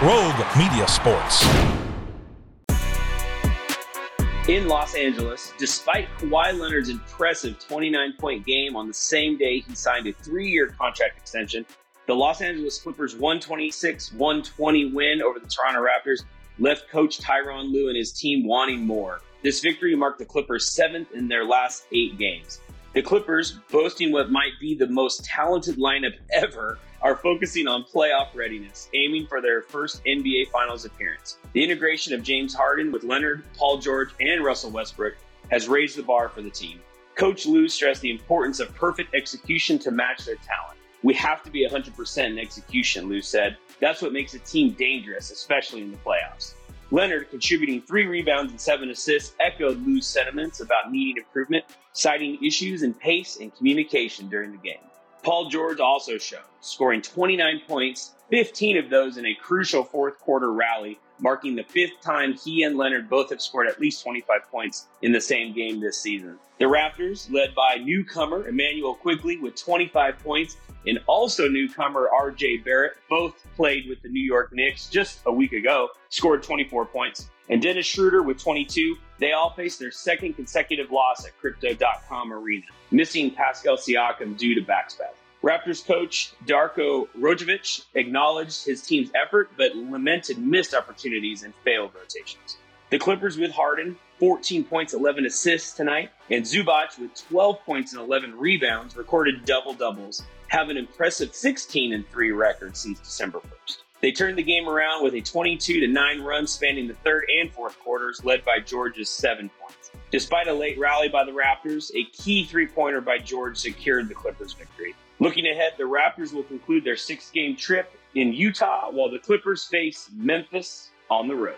Rogue Media Sports. In Los Angeles, despite Kawhi Leonard's impressive 29 point game on the same day he signed a three year contract extension, the Los Angeles Clippers 126 120 win over the Toronto Raptors left coach Tyronn Lue and his team wanting more. This victory marked the Clippers' seventh in their last eight games. The Clippers, boasting what might be the most talented lineup ever, are focusing on playoff readiness, aiming for their first NBA Finals appearance. The integration of James Harden with Leonard, Paul George, and Russell Westbrook has raised the bar for the team. Coach Lue stressed the importance of perfect execution to match their talent. We have to be 100% in execution, Lue said. That's what makes a team dangerous, especially in the playoffs. Leonard, contributing three rebounds and seven assists, echoed Lue's sentiments about needing improvement, citing issues in pace and communication during the game. Paul George also showed, scoring 29 points, 15 of those in a crucial fourth quarter rally, marking the fifth time he and Leonard both have scored at least 25 points in the same game this season. The Raptors, led by newcomer Immanuel Quickley with 25 points, and also newcomer RJ Barrett, both played with the New York Knicks just a week ago, scored 24 points. And Dennis Schroeder with 22. They all faced their second consecutive loss at Crypto.com Arena, missing Pascal Siakam due to back spasms. Raptors coach Darko Rajovic acknowledged his team's effort, but lamented missed opportunities and failed rotations. The Clippers with Harden, 14 points, 11 assists tonight, and Zubac with 12 points and 11 rebounds recorded double doubles, have an impressive 16 and 3 record since December 1st. They turned the game around with a 22 to 9 run spanning the third and fourth quarters, led by George's 7 points. Despite a late rally by the Raptors, a key three pointer by George secured the Clippers' victory. Looking ahead, the Raptors will conclude their six game trip in Utah while the Clippers face Memphis on the road.